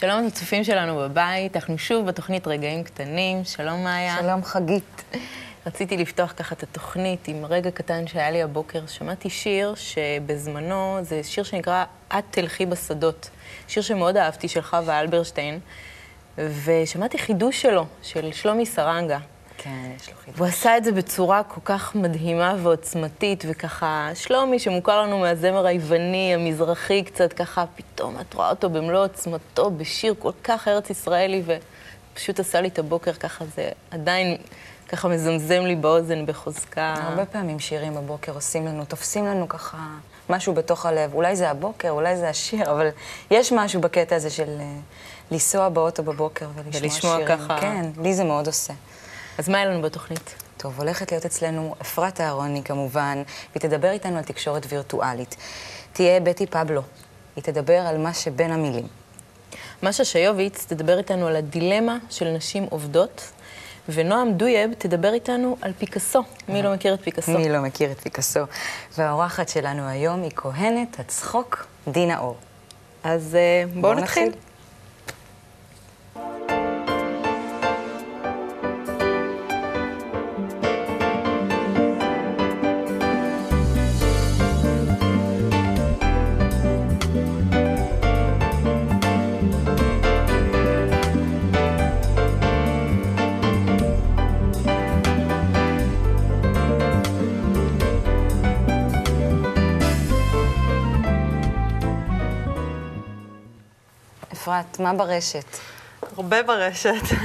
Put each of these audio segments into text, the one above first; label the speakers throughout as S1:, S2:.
S1: שלום לצופים שלנו בבית, אנחנו שוב בתוכנית רגעים קטנים. שלום מאיה.
S2: שלום חגית.
S1: רציתי לפתוח ככה את התוכנית עם רגע קטן שהיה לי הבוקר. שמעתי שיר שבזמנו, זה שיר שנקרא "את תלכי בשדות". שיר שמאוד אהבתי, של חווה אלברשטיין. ושמעתי חידוש שלו, של שלומי סרנגה.
S2: כן, יש לו חידוש.
S1: הוא עשה את זה בצורה כל כך מדהימה ועוצמתית, וככה, שלומי, שמוכר לנו מהזמר היווני, המזרחי קצת, ככה, פתאום את רואה אותו במלוא עוצמתו, בשיר כל כך ארץ ישראלי, ופשוט עשה לי את הבוקר ככה, זה עדיין ככה מזמזם לי באוזן בחוזקה.
S2: הרבה פעמים שירים בבוקר עושים לנו, תופסים לנו ככה משהו בתוך הלב. אולי זה הבוקר, אולי זה השיר, אבל יש משהו בקטע הזה של אה, לנסוע באוטו בבוקר ולשמוע
S1: ולשמוע
S2: שירים.
S1: ככה.
S2: כן, לי זה מאוד עושה.
S1: אז מה היה לנו בתוכנית?
S2: טוב, הולכת להיות אצלנו אפרת אהרוני כמובן, והיא תדבר איתנו על תקשורת וירטואלית. תהיה בטי פבלו, היא תדבר על מה שבין המילים.
S1: משה שיוביץ תדבר איתנו על הדילמה של נשים עובדות, ונועם דויאב תדבר איתנו על פיקאסו. מי לא מכיר את פיקאסו?
S2: מי לא מכיר את פיקאסו? והאורחת שלנו היום היא כהנת הצחוק דינה אור.
S1: אז אה, בואו נתחיל.
S2: אפרת, מה ברשת?
S3: הרבה ברשת.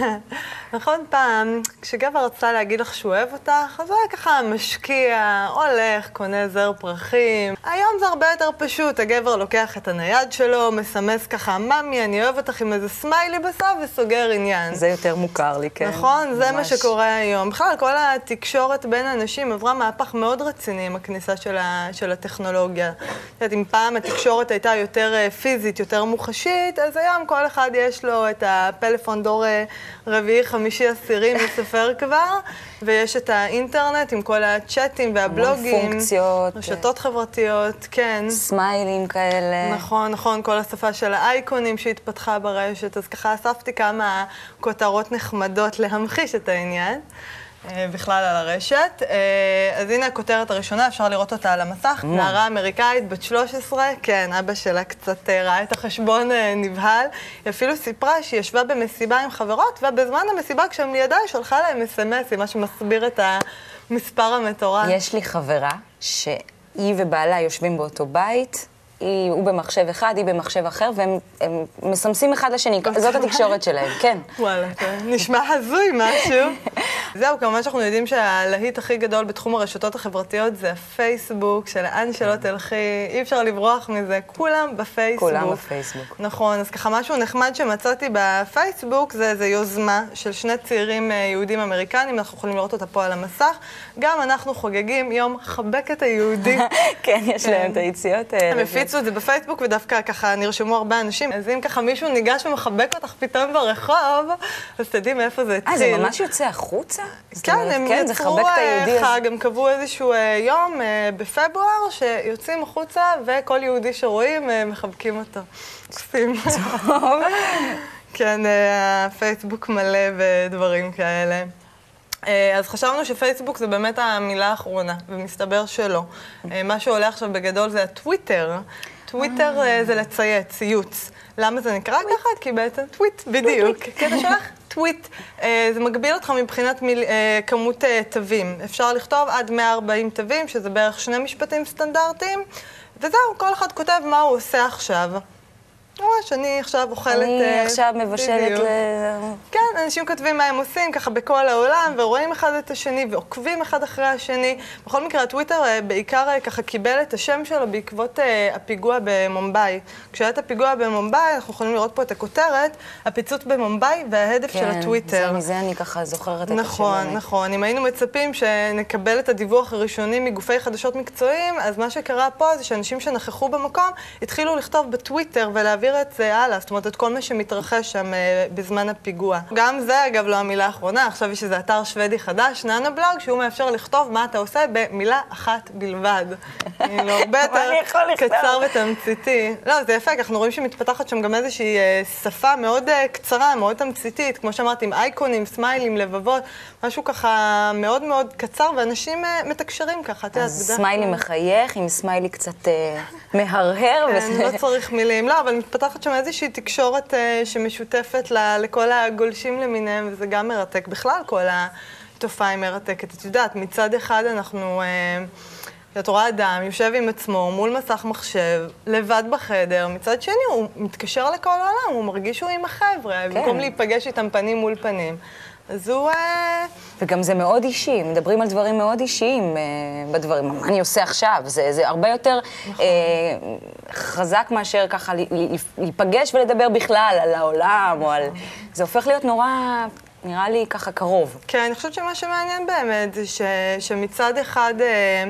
S3: נכון, פעם, כשגבר רצה להגיד לך שהוא אוהב אותך, אז הוא היה ככה משקיע, הולך, קונה זר פרחים. היום זה הרבה יותר פשוט, הגבר לוקח את הנייד שלו, מסמס ככה, ממי, אני אוהב אותך עם איזה סמיילי בסוף, וסוגר עניין.
S2: זה יותר מוכר לי, כן.
S3: נכון, זה מה
S2: ממש.
S3: שקורה היום. בכלל, כל התקשורת בין אנשים עברה מהפך מאוד רציני עם הכניסה של, ה, של הטכנולוגיה. את יודעת, אם פעם התקשורת הייתה יותר אה, פיזית, יותר מוחשית, אז היום כל אחד יש לו את הפלאפון דור אה, רביעי, חמישי, עשירי, מספר כבר, ויש את האינטרנט עם כל הצ'אטים והבלוגים.
S2: פונקציות.
S3: רשתות חברתיות, כן.
S2: סמיילים כאלה.
S3: נכון, נכון, כל השפה של האייקונים שהתפתחה ברשת, אז ככה אספתי כמה כותרות נחמדות להמחיש את העניין. אה, בכלל על הרשת. אה, אז הנה הכותרת הראשונה, אפשר לראות אותה על המסך. נערה אמריקאית בת 13, כן, אבא שלה קצת אה, ראה את החשבון נבהל. היא אפילו סיפרה שהיא ישבה במסיבה עם חברות, ובזמן המסיבה כשהם לידה היא שלחה להם אס.אם.אסים, מה שמסביר את המספר המטורף.
S2: יש לי חברה שהיא ובעלה יושבים באותו בית, היא, הוא במחשב אחד, היא במחשב אחר, והם הם מסמסים אחד לשני, זאת התקשורת שלהם, כן.
S3: וואלה, כן. נשמע הזוי משהו. זהו, כמובן שאנחנו יודעים שהלהיט הכי גדול בתחום הרשתות החברתיות זה הפייסבוק, שלאן שלא תלכי, אי אפשר לברוח מזה, כולם בפייסבוק.
S2: כולם בפייסבוק.
S3: נכון, אז ככה משהו נחמד שמצאתי בפייסבוק, זה איזו יוזמה של שני צעירים אה, יהודים אמריקנים, אנחנו יכולים לראות אותה פה על המסך. גם אנחנו חוגגים יום חבק את היהודי.
S2: כן, יש להם את היציאות האלה.
S3: הם הפיצו את זה בפייסבוק, ודווקא ככה נרשמו הרבה אנשים. אז אם ככה מישהו ניגש ומחבק אותך פתאום ברחוב, אז תדעי מאיפה זה התחיל.
S2: אה, זה ממש יוצא החוצה?
S3: כן,
S2: אומרת,
S3: הם
S2: כן,
S3: יצרו אה. חג, הם קבעו איזשהו אה, יום אה, בפברואר, שיוצאים החוצה, וכל יהודי שרואים, מחבקים אותו. מקסים. כן, אה, הפייסבוק מלא בדברים כאלה. אה, אז חשבנו שפייסבוק זה באמת המילה האחרונה, ומסתבר שלא. אה, מה שעולה עכשיו בגדול זה הטוויטר. טוויטר אה, זה לצייץ, ציוץ. למה זה נקרא ככה? כי בעצם טוויט, בדיוק. כי אתה שולח טוויט. זה מגביל אותך מבחינת מיל, כמות תווים. אפשר לכתוב עד 140 תווים, שזה בערך שני משפטים סטנדרטיים, וזהו, כל אחד כותב מה הוא עושה עכשיו. ממש, אני עכשיו אוכלת...
S2: אני
S3: אה,
S2: עכשיו מבשלת. ל...
S3: כן, אנשים כותבים מה הם עושים, ככה בכל העולם, ורואים אחד את השני, ועוקבים אחד אחרי השני. בכל מקרה, הטוויטר אה, בעיקר אה, ככה קיבל את השם שלו בעקבות אה, הפיגוע במומבאי. כשהיה את הפיגוע במומבאי, אנחנו יכולים לראות פה את הכותרת, הפיצוץ במומבאי וההדף של הטוויטר.
S2: כן, מזה אני ככה זוכרת את השם.
S3: נכון. נכון. אם היינו מצפים שנקבל את הדיווח הראשוני מגופי חדשות מקצועיים, אז מה שקרה פה זה שאנשים שנכחו במקום התחילו לכתוב בטוויטר ולהעביר את זה הלאה, זאת אומרת, את כל מה שמתרחש שם אה, בזמן הפיגוע. גם זה, אגב, לא המילה האחרונה, עכשיו יש איזה אתר שוודי חדש, נאנה בלוג, שהוא מאפשר לכתוב מה אתה עושה במילה אחת בלבד. כאילו, הרבה יותר? קצר ותמציתי. לא, זה יפה, אנחנו רואים שמתפתחת שם גם איזושהי אה, שפה מאוד אה, קצרה, מאוד תמציתית, כמו שאמרתי, עם אייקונים, סמיילים, לבבות, משהו ככה מאוד מאוד קצר, ואנשים מתקשרים ככה, את יודעת,
S2: אז
S3: בדרך
S2: סמיילי
S3: כלל-
S2: מחייך, עם סמיילי קצת מהרהר.
S3: כן, לא צריך מילים. לא, אבל מתפתחת שם איזושהי תקשורת אה, שמשותפת ל- לכל הגולשים למיניהם, וזה גם מרתק. בכלל, כל התופעה היא מרתקת. את יודעת, מצד אחד אנחנו... אה, את רואה אדם יושב עם עצמו מול מסך מחשב, לבד בחדר, מצד שני הוא מתקשר לכל העולם, הוא מרגיש שהוא עם החבר'ה,
S2: כן.
S3: במקום להיפגש איתם פנים מול פנים. אז הוא... אה,
S2: וגם זה מאוד אישי, מדברים על דברים מאוד אישיים אה, בדברים. מה אני עושה עכשיו? זה, זה הרבה יותר
S3: נכון.
S2: אה, חזק מאשר ככה להיפגש ולדבר בכלל על העולם, או על... זה הופך להיות נורא, נראה לי ככה קרוב.
S3: כן, אני חושבת שמה שמעניין באמת זה ש, שמצד אחד אה,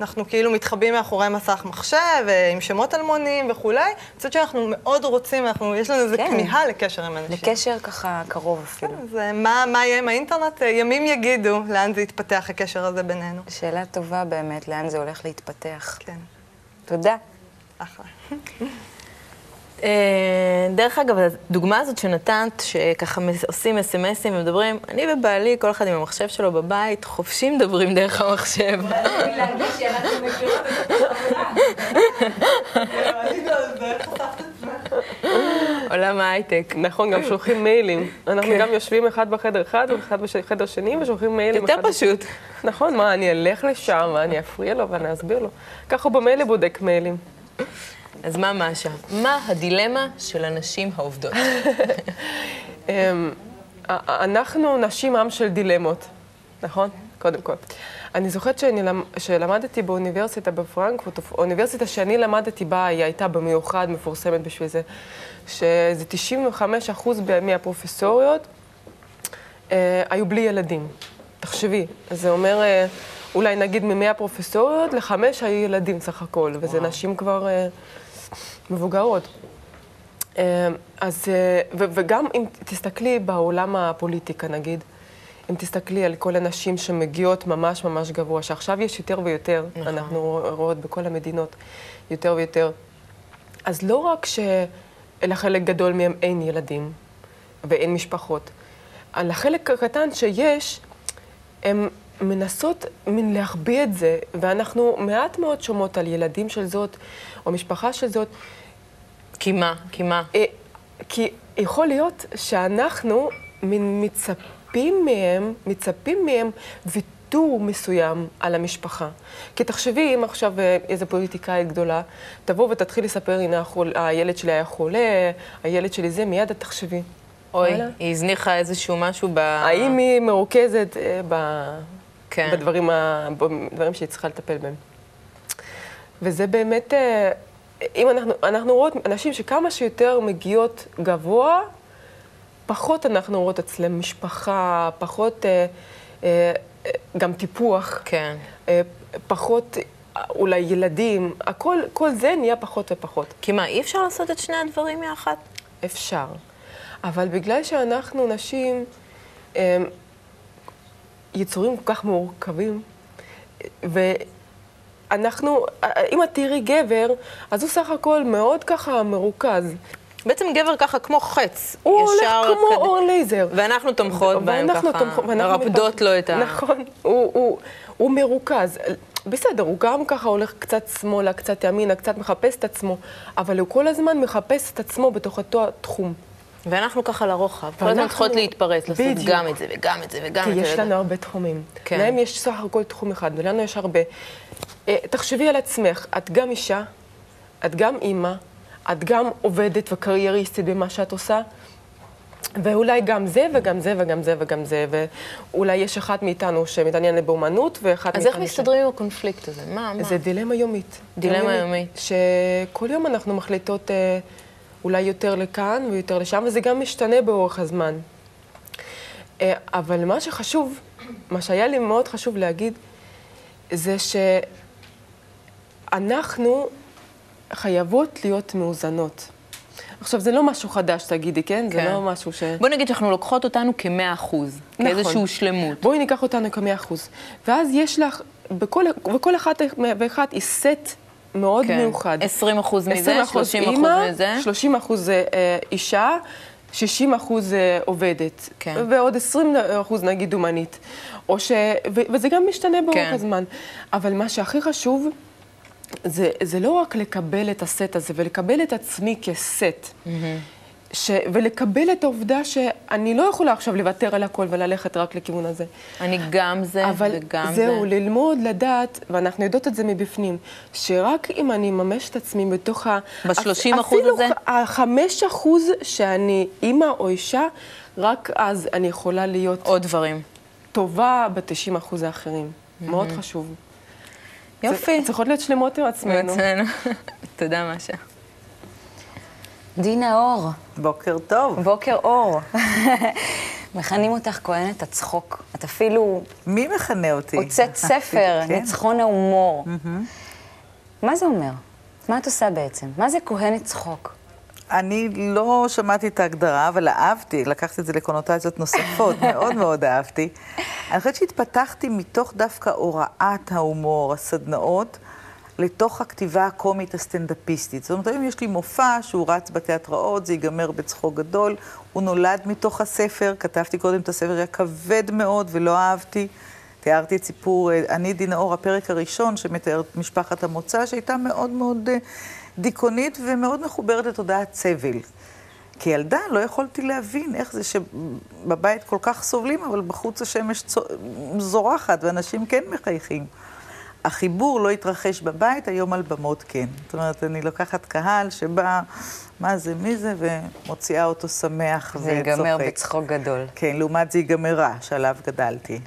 S3: אנחנו כאילו מתחבאים מאחורי מסך מחשב, אה, עם שמות אלמונים וכולי, מצד שאנחנו מאוד רוצים, אנחנו, יש לנו איזו
S2: כן.
S3: כמיהה לקשר עם אנשים.
S2: לקשר ככה קרוב אפילו.
S3: אז אה, מה, מה יהיה עם האינטרנט? אה, ימים יגידו לאן זה יתפתח, הקשר הזה בינינו.
S2: שאלה טובה באמת, לאן זה הולך להתפתח.
S3: כן,
S2: תודה.
S3: אחלה.
S1: אה, דרך אגב, הדוגמה הזאת שנתת, שככה עושים אס.אם.אסים ומדברים, אני ובעלי, כל אחד עם המחשב שלו בבית, חופשי מדברים דרך המחשב. עולם ההייטק.
S4: נכון, גם שולחים מיילים. אנחנו
S1: כן.
S4: גם יושבים אחד בחדר אחד ואחד בחדר שני ושולחים מיילים.
S1: יותר פשוט.
S4: נכון, מה, אני אלך לשם ואני אפריע לו ואני אסביר לו. ככה הוא במילא בודק מיילים.
S1: אז מה מאשה? מה הדילמה של הנשים העובדות?
S4: אמ, אנחנו נשים עם של דילמות, נכון? קודם כל. אני זוכרת שאני למ- שלמדתי באוניברסיטה בפרנקפורט, האוניברסיטה שאני למדתי בה, היא הייתה במיוחד מפורסמת בשביל זה, שזה 95 אחוז מהפרופסוריות אה, היו בלי ילדים. תחשבי, זה אומר, אה, אולי נגיד ממאה פרופסוריות, לחמש היו ילדים סך הכל, וזה נשים כבר אה, מבוגרות. אה, אז, אה, ו- וגם אם תסתכלי בעולם הפוליטיקה, נגיד, אם תסתכלי על כל הנשים שמגיעות ממש ממש גבוה, שעכשיו יש יותר ויותר,
S1: נכון.
S4: אנחנו רואות בכל המדינות יותר ויותר, אז לא רק שלחלק גדול מהם אין ילדים ואין משפחות, על החלק הקטן שיש, הן מנסות מין להחביא את זה, ואנחנו מעט מאוד שומעות על ילדים של זאת, או משפחה של זאת,
S1: כי מה? כי מה?
S4: אה, כי יכול להיות שאנחנו מין מצפים מהם, מצפים מהם ויתור מסוים על המשפחה. כי תחשבי, אם עכשיו אה, איזו פוליטיקאית גדולה תבוא ותתחיל לספר, הנה החול, הילד שלי היה חולה, הילד שלי זה, מיד את תחשבי.
S1: אוי. היא הזניחה איזשהו משהו ב...
S4: האם היא מרוכזת אה, ב...
S1: כן.
S4: בדברים, ה... בדברים שהיא צריכה לטפל בהם. וזה באמת, אה, אם אנחנו, אנחנו רואות אנשים שכמה שיותר מגיעות גבוה, פחות אנחנו רואות אצלם משפחה, פחות אה, אה, גם טיפוח,
S1: כן.
S4: פחות אולי ילדים, הכל, כל זה נהיה פחות ופחות.
S1: כי מה, אי אפשר לעשות את שני הדברים יחד?
S4: אפשר. אבל בגלל שאנחנו נשים יצורים כל כך מורכבים, ואנחנו, אם את תראי גבר, אז הוא סך הכל מאוד ככה מרוכז.
S1: בעצם גבר ככה כמו חץ,
S4: הוא הולך
S1: ישר
S4: כמו
S1: קד-
S4: אור לייזר.
S1: ואנחנו תומכות בהם
S4: ואנחנו
S1: ככה,
S4: ואנחנו
S1: מרפדות
S4: מתפ-
S1: לו את ה...
S4: נכון, הוא, הוא, הוא מרוכז. בסדר, הוא גם ככה הולך קצת שמאלה, קצת ימינה, קצת מחפש את עצמו, אבל הוא כל הזמן מחפש את עצמו בתוך אותו התחום.
S1: ואנחנו ככה לרוחב, כל הזמן צריכות להתפרץ, לעשות. גם את זה וגם את זה וגם
S4: כי
S1: את זה.
S4: יש
S1: וגם-
S4: לנו הרבה תחומים.
S1: כן.
S4: להם יש סך הכל תחום אחד, ולנו יש הרבה. אה, תחשבי על עצמך, את גם אישה, את גם אימא, את גם עובדת וקרייריסטית במה שאת עושה, ואולי גם זה וגם זה וגם זה וגם זה, ואולי יש אחת מאיתנו שמתעניינת באומנות, ואחת
S1: אז
S4: מאיתנו...
S1: איך
S4: ש-
S1: מסתדרים עם הקונפליקט הזה? מה, מה?
S4: זה דילמה יומית.
S1: דילמה יומית.
S4: שכל יום אנחנו מחליטות אה, אולי יותר לכאן ויותר לשם, וזה גם משתנה באורך הזמן. אה, אבל מה שחשוב, מה שהיה לי מאוד חשוב להגיד, זה שאנחנו חייבות להיות מאוזנות. עכשיו, זה לא משהו חדש, תגידי, כן? זה
S1: כן.
S4: לא משהו ש...
S1: בוא נגיד שאנחנו לוקחות אותנו כמאה אחוז, כאיזשהו שלמות.
S4: בואי ניקח אותנו כמאה אחוז. ואז יש לך, בכל, בכל אחת ואחת היא סט מאוד
S1: כן.
S4: מיוחד.
S1: 20 אחוז מזה,
S4: 20 אחוז
S1: 30 אחוז מזה.
S4: 30 אחוז אה, אישה, 60 אחוז אה, עובדת.
S1: כן.
S4: ועוד 20 אחוז נגיד אומנית. או ש... ו, וזה גם משתנה באורך
S1: כן.
S4: הזמן. אבל מה שהכי חשוב, זה, זה לא רק לקבל את הסט הזה, ולקבל את עצמי כסט. ש... ולקבל את העובדה שאני לא יכולה עכשיו לוותר על הכל וללכת רק לכיוון הזה.
S1: אני גם זה
S4: אבל
S1: וגם
S4: זהו,
S1: זה.
S4: ללמוד, לדעת, ואנחנו יודעות את זה מבפנים, שרק אם אני אממש את עצמי בתוך ה...
S1: ב- 30% הזה?
S4: אפילו החמש אחוז שאני אימא או אישה, רק אז אני יכולה להיות
S1: עוד דברים.
S4: טובה ב-90 אחוז האחרים. מאוד חשוב.
S1: יופי.
S4: צריכות להיות שלמות עם עצמנו.
S1: תודה, משה.
S2: דינה אור,
S5: בוקר טוב.
S2: בוקר אור. מכנים אותך כהנת הצחוק. את אפילו
S5: מי מכנה אותי?
S2: הוצאת ספר,
S5: כן.
S2: ניצחון ההומור. מה זה אומר? מה את עושה בעצם? מה זה כהנת צחוק?
S5: אני לא שמעתי את ההגדרה, אבל אהבתי, לקחתי את זה לקונוטציות נוספות, מאוד מאוד אהבתי. אני חושבת שהתפתחתי מתוך דווקא הוראת ההומור, הסדנאות, לתוך הכתיבה הקומית הסטנדאפיסטית. זאת אומרת, היום יש לי מופע שהוא רץ בתיאטראות, זה ייגמר בצחוק גדול, הוא נולד מתוך הספר, כתבתי קודם את הספר, היה כבד מאוד ולא אהבתי. תיארתי את סיפור, אה, אני דינאור, הפרק הראשון שמתאר את משפחת המוצא, שהייתה מאוד מאוד אה, דיכאונית ומאוד מחוברת לתודעת סבל. כילדה לא יכולתי להבין איך זה שבבית כל כך סובלים, אבל בחוץ השמש צו- זורחת ואנשים כן מחייכים. החיבור לא התרחש בבית, היום על במות כן. זאת אומרת, אני לוקחת קהל שבא, מה זה, מי זה, ומוציאה אותו שמח וצוחק.
S2: זה ייגמר בצחוק גדול.
S5: כן, לעומת זה ייגמר רע, שעליו גדלתי.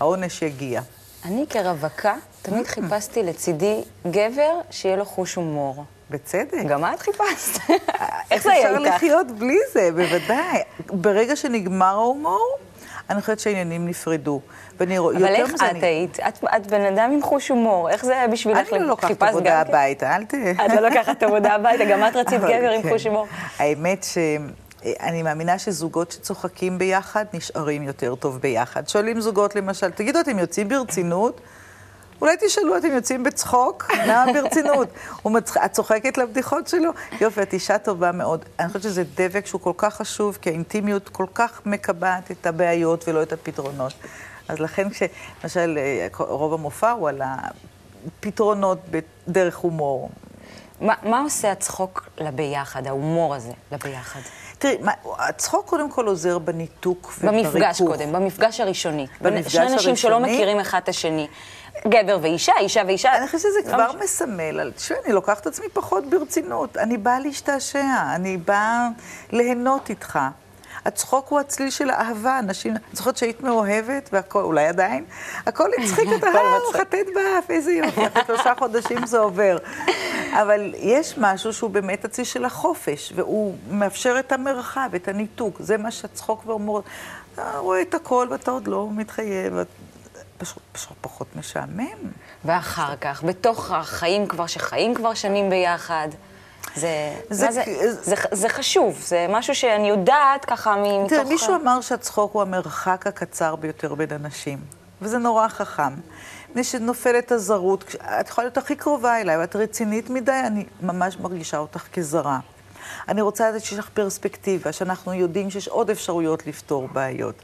S5: העונש יגיע.
S2: אני כרווקה תמיד חיפשתי לצידי גבר שיהיה לו חוש הומור.
S5: בצדק.
S2: גם את חיפשת? איך
S5: איך
S2: זה היה
S5: אפשר
S2: איתך?
S5: לחיות בלי זה? בוודאי. ברגע שנגמר ההומור, אני חושבת שהעניינים נפרדו. ואני רואה,
S2: אבל
S5: יותר
S2: איך
S5: מזה,
S2: את
S5: אני-
S2: היית? את, את בן אדם עם חוש הומור, איך זה היה בשבילך?
S5: אני לא לוקחת עבודה
S2: גם?
S5: הביתה, אל ת...
S2: את לא לוקחת עבודה הביתה, גם את רצית
S5: אבל
S2: גבר עם. חוש הומור.
S5: האמת שאני מאמינה שזוגות שצוחקים ביחד נשארים יותר טוב ביחד. שואלים זוגות למשל, תגידו, אתם יוצאים ברצינות? אולי תשאלו, אתם יוצאים בצחוק? למה ברצינות? מצח... את צוחקת לבדיחות שלו? יופי, את אישה טובה מאוד. אני חושבת שזה דבק שהוא כל כך חשוב, כי האינטימיות כל כך מקבעת את הבעיות ולא את הפתרונות. אז לכן כשלמשל אה, רוב המופע הוא על הפתרונות בדרך הומור.
S2: מה, מה עושה הצחוק לביחד, ההומור הזה, לביחד?
S5: תראי, מה, הצחוק קודם כל עוזר בניתוק ובריכוך.
S2: במפגש קודם, במפגש הראשוני.
S5: במפגש
S2: שני אנשים שלא
S5: הראשוני?
S2: מכירים אחד את השני. גבר ואישה, אישה ואישה.
S5: אני חושבת שזה
S2: לא
S5: כבר
S2: משנה.
S5: מסמל, תשמעי, אני לוקחת את עצמי פחות ברצינות. אני באה להשתעשע, אני באה ליהנות איתך. הצחוק הוא הצליל של האהבה, אנשים, אני זוכרת שהיית מאוהבת, והכל, אולי עדיין, הכל הצחיק אותה, אה,
S2: מצחיק.
S5: מחטט באף, איזה יופי, אחרי שלושה חודשים זה עובר. אבל יש משהו שהוא באמת הצליל של החופש, והוא מאפשר את המרחב, את הניתוק, זה מה שהצחוק והומור, אתה רואה את הכל ואתה עוד לא מתחייב, את- פשוט, פשוט פחות משעמם.
S2: ואחר כך, בתוך החיים כבר, שחיים כבר שנים ביחד. זה,
S5: זה
S2: זה, זה, זה חשוב, זה משהו שאני יודעת ככה מתוך...
S5: תראה, מישהו אמר שהצחוק הוא המרחק הקצר ביותר בין אנשים, וזה נורא חכם. מפני שנופלת הזרות, את יכולה להיות הכי קרובה אליי, ואת רצינית מדי, אני ממש מרגישה אותך כזרה. אני רוצה לדעת שיש לך פרספקטיבה, שאנחנו יודעים שיש עוד אפשרויות לפתור בעיות.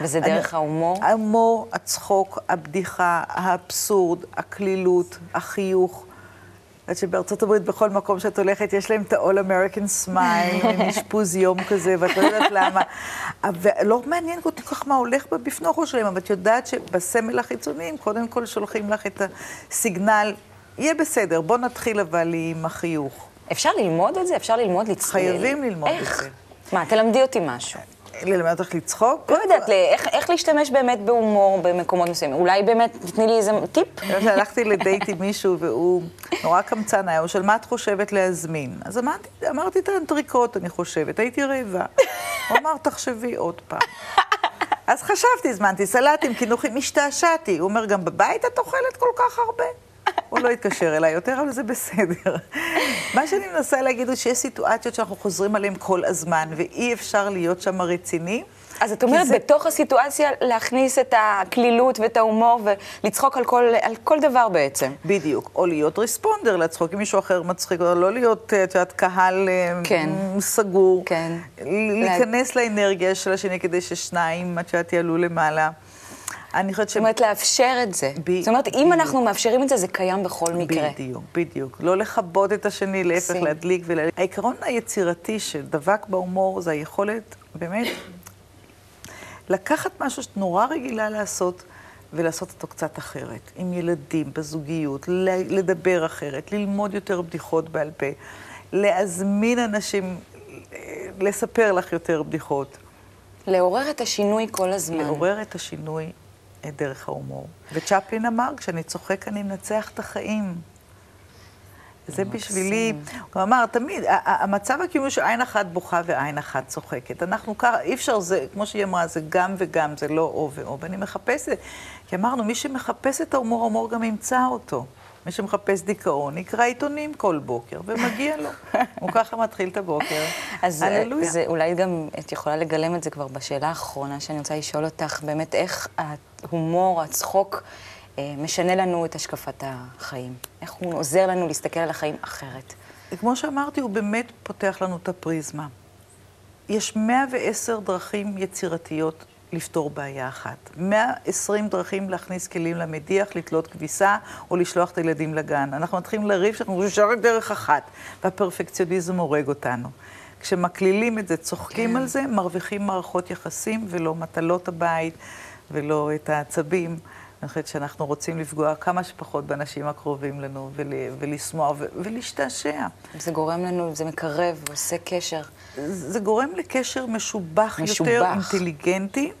S2: וזה דרך
S5: אני-
S2: ההומור?
S5: ההומור, הצחוק, הבדיחה, האבסורד, הקלילות, החיוך. את שבארצות הברית בכל מקום שאת הולכת יש להם את ה-all American smile, מין אשפוז יום כזה, ואת לא יודעת למה. ולא מעניין כל כך מה הולך הראש שלהם, אבל את יודעת שבסמל החיצוני הם קודם כל שולחים לך את הסיגנל, יהיה בסדר, בוא נתחיל אבל עם החיוך.
S2: אפשר ללמוד את זה? אפשר ללמוד לצחוק?
S5: חייבים ללמוד את
S2: איך?
S5: זה.
S2: מה, תלמדי אותי משהו.
S5: ללמד אותך לצחוק?
S2: לא יודעת, איך, איך להשתמש באמת בהומור במקומות מסוימים. אולי באמת תתני לי איזה טיפ?
S5: הלכתי לדייט עם מישהו והוא נורא קמצן היה, הוא שאל, מה את חושבת להזמין? אז אמרתי, אמרתי את האנטריקוט, אני חושבת, הייתי רעבה. הוא אמר, תחשבי עוד פעם. אז חשבתי, הזמנתי סלטים, קינוחים, השתעשעתי. הוא אומר, גם בבית את אוכלת כל כך הרבה? הוא לא יתקשר אליי יותר, אבל זה בסדר. מה שאני מנסה להגיד הוא שיש סיטואציות שאנחנו חוזרים עליהן כל הזמן, ואי אפשר להיות שם רציני.
S2: אז את אומרת,
S5: זה-
S2: בתוך הסיטואציה להכניס את הקלילות ואת ההומור ולצחוק על כל, על כל דבר בעצם.
S5: בדיוק, או להיות ריספונדר, לצחוק עם מישהו אחר מצחיק, או לא להיות, את יודעת, קהל אה,
S2: כן.
S5: סגור.
S2: כן.
S5: להיכנס לאנרגיה של השני כדי ששניים, את יודעת, יעלו למעלה. אני חושבת ש...
S2: זאת אומרת, לאפשר את זה.
S5: ב-
S2: זאת אומרת, אם
S5: בדיוק.
S2: אנחנו מאפשרים את זה, זה קיים בכל מקרה.
S5: בדיוק, בדיוק. לא לכבות את השני, להפך. להדליק ול... העיקרון היצירתי שדבק בהומור זה היכולת, באמת, לקחת משהו שאת נורא רגילה לעשות, ולעשות אותו קצת אחרת. עם ילדים, בזוגיות, לדבר אחרת, ללמוד יותר בדיחות בעל פה, להזמין אנשים לספר לך יותר בדיחות.
S2: לעורר את השינוי כל הזמן.
S5: לעורר את השינוי אה, דרך ההומור. וצ'פלין אמר, כשאני צוחק אני מנצח את החיים. זה בשבילי, הוא אמר, תמיד, המצב הקיומי שעין אחת בוכה ועין אחת צוחקת. אנחנו ככה, אי אפשר, זה, כמו שהיא אמרה, זה גם וגם, זה לא או ואו. ואני מחפשת, כי אמרנו, מי שמחפש את ההומור, ההומור גם ימצא אותו. מי שמחפש דיכאון, יקרא עיתונים כל בוקר, ומגיע לו. הוא ככה מתחיל את הבוקר.
S2: אז אה,
S5: הללויה.
S2: זה, אולי גם את יכולה לגלם את זה כבר בשאלה האחרונה שאני רוצה לשאול אותך, באמת איך ההומור, הצחוק, אה, משנה לנו את השקפת החיים? איך הוא עוזר לנו להסתכל על החיים אחרת?
S5: כמו שאמרתי, הוא באמת פותח לנו את הפריזמה. יש 110 דרכים יצירתיות לפתור בעיה אחת. 120 דרכים להכניס כלים למדיח, לתלות כביסה או לשלוח את הילדים לגן. אנחנו מתחילים לריב שאנחנו חושבים שרק דרך אחת, והפרפקציוניזם הורג אותנו. כשמקלילים את זה, צוחקים
S2: כן.
S5: על זה, מרוויחים מערכות יחסים ולא מטלות הבית ולא את העצבים. אני חושבת שאנחנו רוצים לפגוע כמה שפחות באנשים הקרובים לנו ול, ולשמוח ו- ולהשתעשע.
S2: זה גורם לנו, זה מקרב, עושה קשר.
S5: זה גורם לקשר משובח,
S2: משובח.
S5: יותר, אינטליגנטי,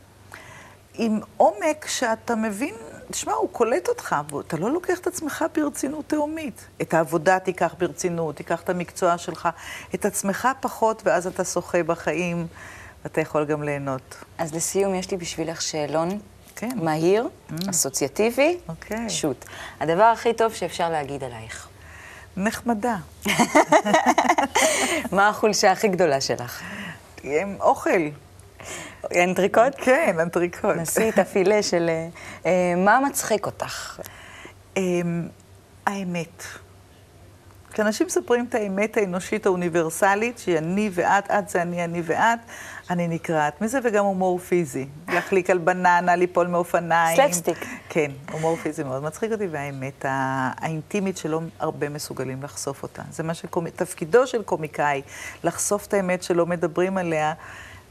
S5: עם עומק שאתה מבין, תשמע, הוא קולט אותך, ואתה לא לוקח את עצמך ברצינות תהומית. את העבודה תיקח ברצינות, תיקח את המקצוע שלך, את עצמך פחות, ואז אתה שוחה בחיים, ואתה יכול גם ליהנות.
S2: אז לסיום, יש לי בשבילך שאלון
S5: כן.
S2: מהיר, אסוציאטיבי,
S5: אוקיי.
S2: פשוט. הדבר הכי טוב שאפשר להגיד עלייך.
S5: נחמדה.
S2: מה החולשה הכי גדולה שלך?
S5: עם אוכל.
S2: אנטריקוט?
S5: כן, אנטריקוט.
S2: נסי את הפילה של... אה, אה, מה מצחיק אותך?
S5: אמ, האמת. כשאנשים מספרים את האמת האנושית האוניברסלית, שהיא אני ואת, את זה אני, אני ואת, אני נקרעת מזה, וגם הומור פיזי. להחליק על בננה, ליפול מאופניים.
S2: סלפסטיק.
S5: כן, הומור פיזי מאוד מצחיק אותי, והאמת הא- האינטימית שלא הרבה מסוגלים לחשוף אותה. זה מה שתפקידו של קומיקאי, לחשוף את האמת שלא מדברים עליה,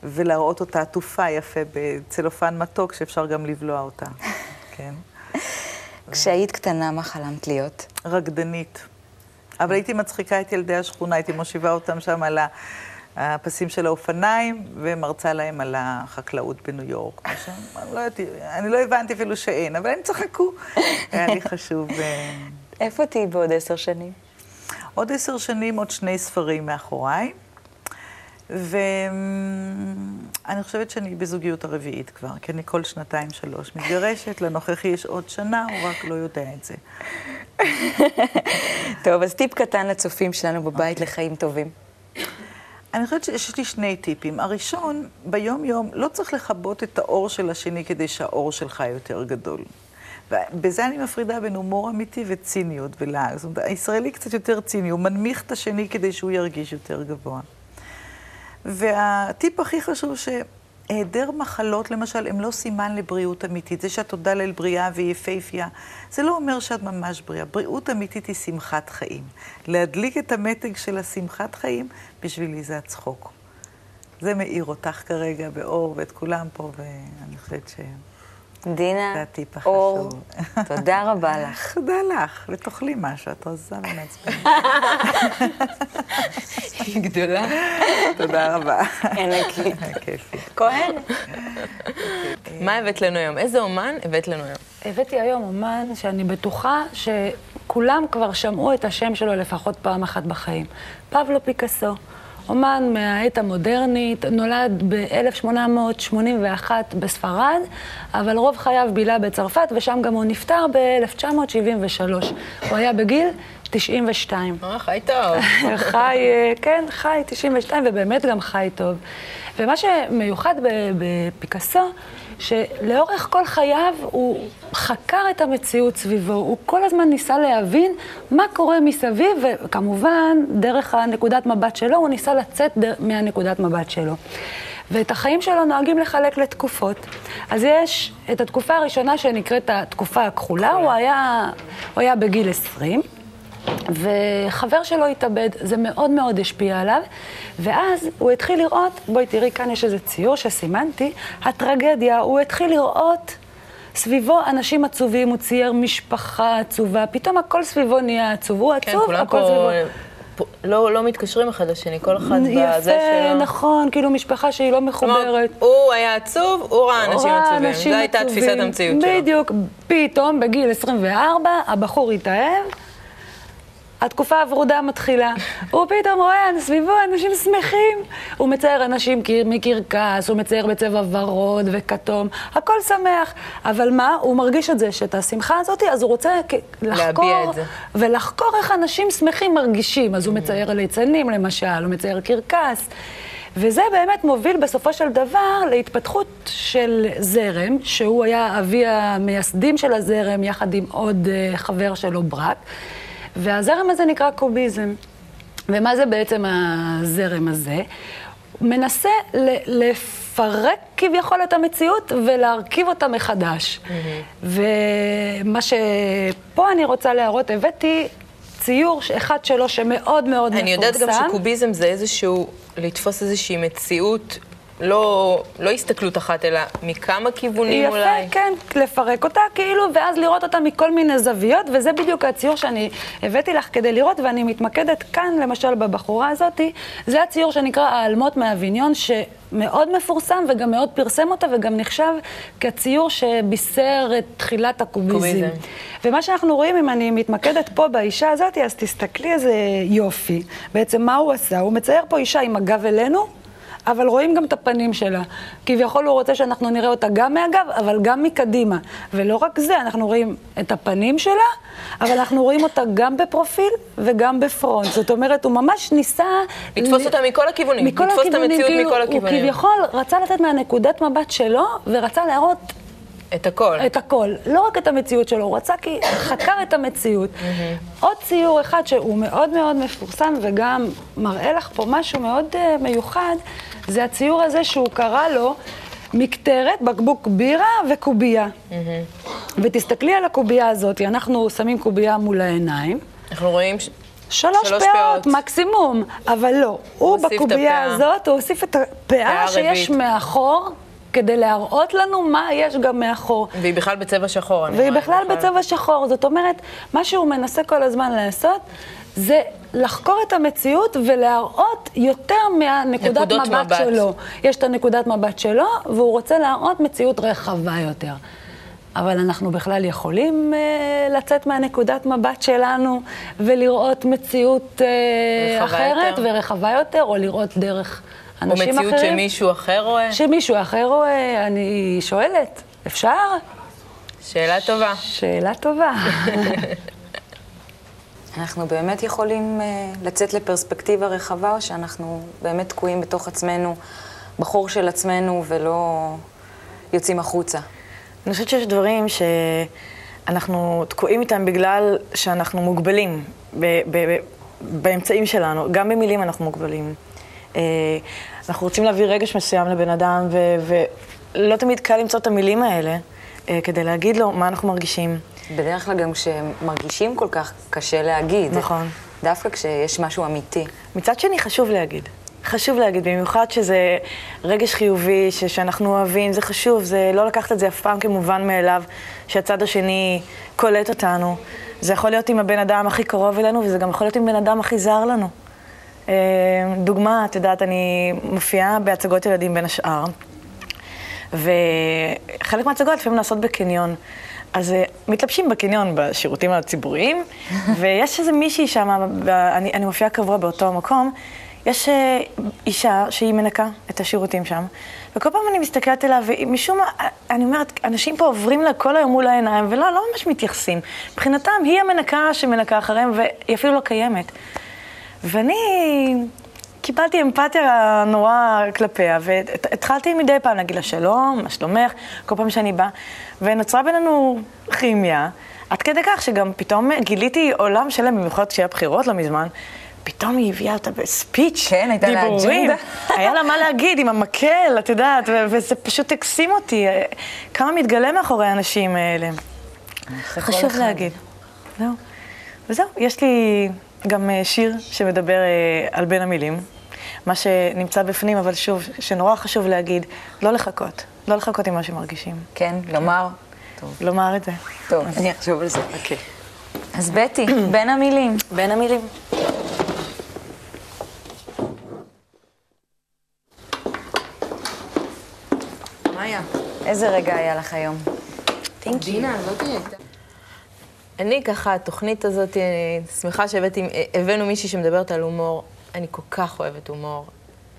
S5: ולהראות אותה עטופה יפה בצלופן מתוק, שאפשר גם לבלוע אותה. כן.
S2: כשהיית קטנה, מה חלמת להיות?
S5: רקדנית. אבל הייתי מצחיקה את ילדי השכונה, הייתי מושיבה אותם שם על ה- הפסים של האופניים, ומרצה להם על החקלאות בניו יורק. לא יודעת, אני לא הבנתי אפילו שאין, אבל הם צחקו. היה לי חשוב. אה,
S2: איפה תהיי בעוד עשר שנים?
S5: עוד עשר שנים, עוד שני ספרים מאחוריי, ואני חושבת שאני בזוגיות הרביעית כבר, כי אני כל שנתיים, שלוש מתגרשת, לנוכחי יש עוד שנה, הוא רק לא יודע את זה.
S2: טוב, אז טיפ קטן לצופים שלנו בבית לחיים טובים.
S5: אני חושבת שיש לי שני טיפים. הראשון, ביום-יום לא צריך לכבות את האור של השני כדי שהאור שלך יותר גדול. ובזה אני מפרידה בין הומור אמיתי וציניות ולעג. זאת אומרת, הישראלי קצת יותר ציני, הוא מנמיך את השני כדי שהוא ירגיש יותר גבוה. והטיפ הכי חשוב, שהיעדר מחלות, למשל, הם לא סימן לבריאות אמיתית. זה שאת תודה לאל בריאה והיא יפהפייה, זה לא אומר שאת ממש בריאה. בריאות אמיתית היא שמחת חיים. להדליק את המתג של השמחת חיים, בשבילי זה הצחוק. זה מאיר אותך כרגע באור ואת כולם פה, ואני חושבת ש...
S2: דינה,
S5: זה הטיפ
S2: אור. תודה רבה לך.
S5: תודה לך, ותאכלי משהו, את רזה ומעצבנת.
S2: היא גדולה.
S5: תודה רבה.
S2: ענקית.
S5: כיפי.
S2: כהן.
S1: מה הבאת לנו היום? איזה אומן הבאת לנו היום?
S6: הבאתי היום אומן שאני בטוחה שכולם כבר שמעו את השם שלו לפחות פעם אחת בחיים. פבלו פיקאסו. אומן מהעת המודרנית, נולד ב-1881 בספרד, אבל רוב חייו בילה בצרפת, ושם גם הוא נפטר ב-1973. הוא היה בגיל 92.
S1: אה, חי טוב.
S6: חי, אה, כן, חי 92, ובאמת גם חי טוב. ומה שמיוחד בפיקאסו, שלאורך כל חייו הוא חקר את המציאות סביבו, הוא כל הזמן ניסה להבין מה קורה מסביב, וכמובן, דרך הנקודת מבט שלו, הוא ניסה לצאת מהנקודת מבט שלו. ואת החיים שלו נוהגים לחלק לתקופות. אז יש את התקופה הראשונה שנקראת התקופה הכחולה, הוא היה, הוא היה בגיל 20. וחבר שלו התאבד, זה מאוד מאוד השפיע עליו, ואז הוא התחיל לראות, בואי תראי, כאן יש איזה ציור שסימנתי, הטרגדיה, הוא התחיל לראות סביבו אנשים עצובים, הוא צייר משפחה עצובה, פתאום הכל סביבו נהיה עצוב, הוא
S1: כן,
S6: עצוב,
S1: כולם
S6: הכל
S1: פה
S6: סביבו.
S1: לא לא מתקשרים אחד לשני, כל אחד בזה
S6: יפה,
S1: שלו.
S6: נכון, כאילו משפחה שהיא לא מחוברת.
S1: הוא היה עצוב, הוא ראה אנשים עצובים. זו הייתה. תפיסת המציאות שלו.
S6: בדיוק. פתאום, בגיל 24, הבחור התאהב, התקופה הוורודה מתחילה. הוא פתאום רואה סביבו אנשים שמחים. הוא מצייר אנשים מקרקס, הוא מצייר בצבע ורוד וכתום, הכל שמח. אבל מה? הוא מרגיש את זה, שאת השמחה הזאת, אז הוא רוצה לחקור. ולחקור איך אנשים שמחים מרגישים. אז הוא מצייר ליצנים למשל, הוא מצייר קרקס. וזה באמת מוביל בסופו של דבר להתפתחות של זרם, שהוא היה אבי המייסדים של הזרם, יחד עם עוד אה, חבר שלו, ברק. והזרם הזה נקרא קוביזם. ומה זה בעצם הזרם הזה? מנסה לפרק כביכול את המציאות ולהרכיב אותה מחדש. ומה שפה אני רוצה להראות, הבאתי ציור אחד שלו שמאוד מאוד מפורסם.
S1: אני יודעת גם שקוביזם זה איזשהו, לתפוס איזושהי מציאות, לא, לא הסתכלות אחת, אלא מכמה כיוונים
S6: יפה,
S1: אולי.
S6: כן, לפרק אותה כאילו, ואז לראות אותה מכל מיני זוויות, וזה בדיוק הציור שאני הבאתי לך כדי לראות, ואני מתמקדת כאן, למשל, בבחורה הזאתי. זה הציור שנקרא האלמות מאביניון, שמאוד מפורסם וגם מאוד פרסם אותה, וגם נחשב כציור שבישר את תחילת הקוביזם.
S1: קוביזם.
S6: ומה שאנחנו רואים, אם אני מתמקדת פה באישה הזאתי, אז תסתכלי איזה יופי. בעצם מה הוא עשה? הוא מצייר פה אישה עם הגב אלינו. אבל רואים גם את הפנים שלה. כביכול הוא רוצה שאנחנו נראה אותה גם מהגב, אבל גם מקדימה. ולא רק זה, אנחנו רואים את הפנים שלה, אבל אנחנו רואים אותה גם בפרופיל וגם בפרונט. זאת אומרת, הוא ממש ניסה...
S1: לתפוס
S6: ל-
S1: אותה מכל הכיוונים,
S6: מכל
S1: לתפוס את
S6: הכיוונים,
S1: המציאות
S6: כאילו,
S1: מכל הכיוונים.
S6: הוא כביכול רצה לתת מהנקודת מבט שלו, ורצה להראות
S1: את הכל.
S6: את הכל, לא רק את המציאות שלו, הוא רצה כי חקר את המציאות. עוד ציור אחד שהוא מאוד מאוד מפורסם וגם מראה לך פה משהו מאוד uh, מיוחד, זה הציור הזה שהוא קרא לו מקטרת, בקבוק בירה וקובייה. ותסתכלי על הקובייה הזאת, אנחנו שמים קובייה מול העיניים.
S1: אנחנו רואים... ש-
S6: שלוש,
S1: שלוש
S6: פאות,
S1: פאות.
S6: מקסימום, אבל לא. הוא בקובייה. הזאת, הוא הוסיף את הפאה
S1: פאה
S6: שיש. מאחור, כדי להראות לנו מה יש גם מאחור.
S1: והיא בכלל בצבע שחור.
S6: והיא בכלל בצבע שחור. זאת אומרת, מה שהוא מנסה כל הזמן לעשות, זה לחקור את המציאות ולהראות יותר מהנקודת מבט,
S1: מבט.
S6: שלו. יש את הנקודת מבט שלו, והוא רוצה להראות מציאות רחבה יותר. אבל אנחנו בכלל יכולים אה, לצאת מהנקודת מבט שלנו ולראות מציאות אה, אחרת
S1: יותר.
S6: ורחבה יותר, או לראות דרך אנשים אחרים.
S1: מציאות שמישהו אחר רואה.
S6: שמישהו אחר רואה, אני שואלת, אפשר?
S1: שאלה טובה.
S6: שאלה טובה.
S2: אנחנו באמת יכולים uh, לצאת לפרספקטיבה רחבה, או שאנחנו באמת תקועים בתוך עצמנו, בחור של עצמנו, ולא יוצאים החוצה?
S7: אני חושבת שיש דברים שאנחנו תקועים איתם בגלל שאנחנו מוגבלים ב- ב- ב- באמצעים שלנו. גם במילים אנחנו מוגבלים. אה, אנחנו רוצים להביא רגש מסוים לבן אדם, ולא תמיד קל למצוא את המילים האלה אה, כדי להגיד לו מה אנחנו מרגישים.
S2: בדרך כלל גם כשמרגישים כל כך קשה להגיד.
S7: נכון.
S2: דווקא כשיש משהו אמיתי.
S7: מצד שני, חשוב להגיד. חשוב להגיד, במיוחד שזה רגש חיובי, ש- שאנחנו אוהבים, זה חשוב, זה לא לקחת את זה אף פעם כמובן מאליו, שהצד השני קולט אותנו. זה יכול להיות עם הבן אדם הכי קרוב אלינו, וזה גם יכול להיות עם בן אדם הכי זר לנו. אה, דוגמה, את יודעת, אני מופיעה בהצגות ילדים בין השאר, וחלק מההצגות לפעמים נעשות בקניון. אז אה, מתלבשים בקניון בשירותים הציבוריים, ויש איזה מישהי שם, אני, אני מופיעה קבוע באותו מקום, יש אה, אישה שהיא מנקה את השירותים שם, וכל פעם אני מסתכלת עליה, ומשום מה, אני אומרת, אנשים פה עוברים לה כל היום מול העיניים, ולא, לא ממש מתייחסים. מבחינתם, היא המנקה שמנקה אחריהם, והיא אפילו לא קיימת. ואני קיבלתי אמפתיה נורא כלפיה, והתחלתי מדי פעם להגיד לה שלום, מה שלומך, כל פעם שאני באה, ונוצרה בינינו כימיה, עד כדי כך שגם פתאום גיליתי עולם שלם, במיוחד כשהיה בחירות לא מזמן, פתאום היא הביאה אותה בספיץ',
S2: כן, הייתה לה אג'נדה.
S7: היה לה מה להגיד עם המקל, את יודעת, וזה פשוט הקסים אותי. כמה מתגלה מאחורי האנשים האלה. חשוב להגיד. זהו. וזהו, יש לי גם אה, שיר שמדבר אה, על בין המילים, מה שנמצא בפנים, אבל שוב, שנורא חשוב להגיד, לא לחכות. לא לחכות עם מה שמרגישים.
S2: כן, לומר.
S7: טוב. לומר את זה.
S2: טוב, אני אחשוב על זה. אוקיי. אז בטי, בין המילים.
S7: בין המילים.
S2: מאיה. איזה רגע היה לך היום?
S1: דינה, לא תהיה. אני ככה, התוכנית הזאת, אני שמחה שהבאנו מישהי שמדברת על הומור. אני כל כך אוהבת הומור.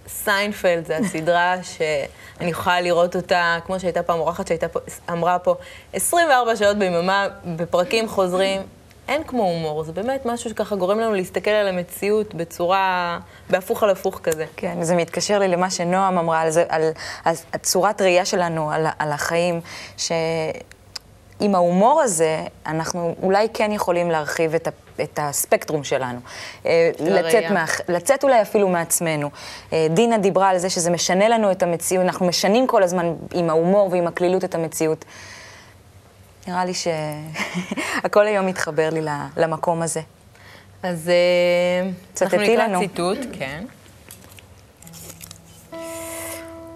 S1: סיינפלד זה הסדרה שאני יכולה לראות אותה, כמו שהייתה פעם אורחת שהייתה פה, אמרה פה, 24 שעות ביממה, בפרקים חוזרים. אין כמו הומור, זה באמת משהו שככה גורם לנו להסתכל על המציאות בצורה, בהפוך על הפוך כזה.
S2: כן, זה מתקשר לי למה שנועם אמרה על, זה, על, על צורת ראייה שלנו, על, על החיים, ש... עם ההומור הזה, אנחנו אולי כן יכולים להרחיב את, ה, את הספקטרום שלנו. אה, לצאת, מה, לצאת אולי אפילו מעצמנו. אה, דינה דיברה על זה שזה משנה לנו את המציאות, אנחנו משנים כל הזמן עם ההומור ועם הקלילות את המציאות. נראה לי שהכל היום מתחבר לי למקום הזה.
S1: אז אה, אנחנו נקרא ציטוט, כן.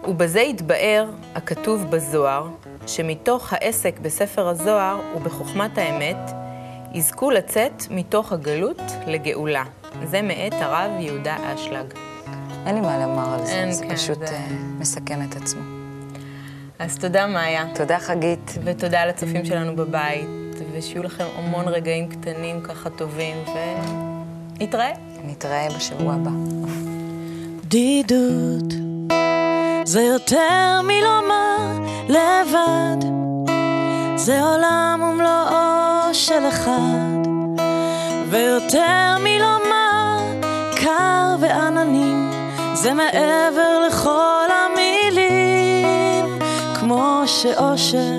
S1: ובזה יתבאר הכתוב בזוהר, שמתוך העסק בספר הזוהר ובחוכמת האמת, יזכו לצאת מתוך הגלות לגאולה. זה מאת הרב יהודה אשלג.
S2: אין לי מה לומר על זה, זה כן, פשוט זה... אה, מסכם את עצמו.
S1: אז תודה, מאיה.
S2: תודה, חגית.
S1: ותודה לצופים שלנו בבית, ושיהיו לכם המון רגעים קטנים ככה טובים, ונתראה.
S2: נתראה בשבוע הבא.
S8: בדידות זה יותר מלומר לבד, זה עולם ומלואו של אחד, ויותר מלומר קר ועננים, זה מעבר לכל המילים, כמו שאושר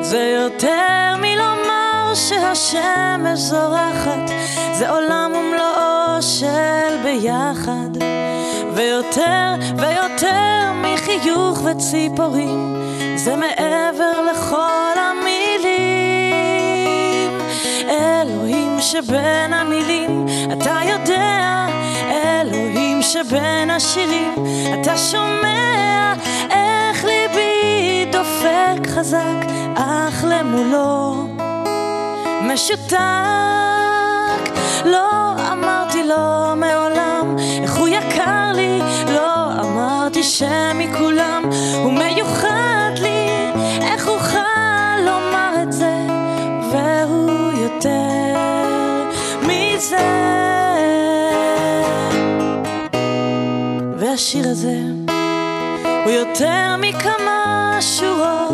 S8: זה יותר מלומר שהשמש זורחת, זה עולם ומלואו של ביחד. ויותר ויותר מחיוך וציפורים, זה מעבר לכל המילים. אלוהים שבין המילים, אתה יודע, אלוהים שבין השירים, אתה שומע איך ליבי דופק חזק, אך למולו משותק. לא אמרתי לו שמכולם הוא מיוחד לי, איך אוכל לומר את זה, והוא יותר מזה. והשיר הזה הוא יותר מכמה שורות,